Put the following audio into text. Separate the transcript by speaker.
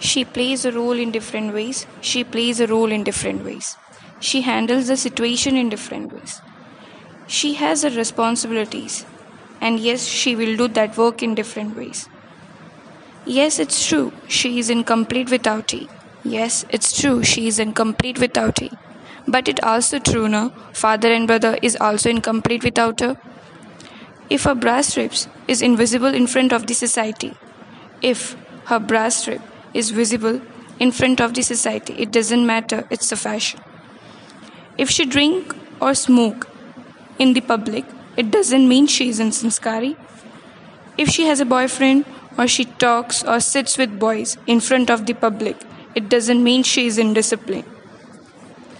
Speaker 1: She plays a role in different ways. She plays a role in different ways. She handles the situation in different ways. She has her responsibilities. And yes, she will do that work in different ways. Yes, it's true, she is incomplete without tea. Yes, it's true, she is incomplete without tea. But it also true, no? Father and brother is also incomplete without her. If her brass strips is invisible in front of the society, if her brass strip is visible in front of the society, it doesn't matter, it's a fashion. If she drink or smoke in the public, it doesn't mean she is in sanskari. If she has a boyfriend or she talks or sits with boys in front of the public, it doesn't mean she is indisciplined.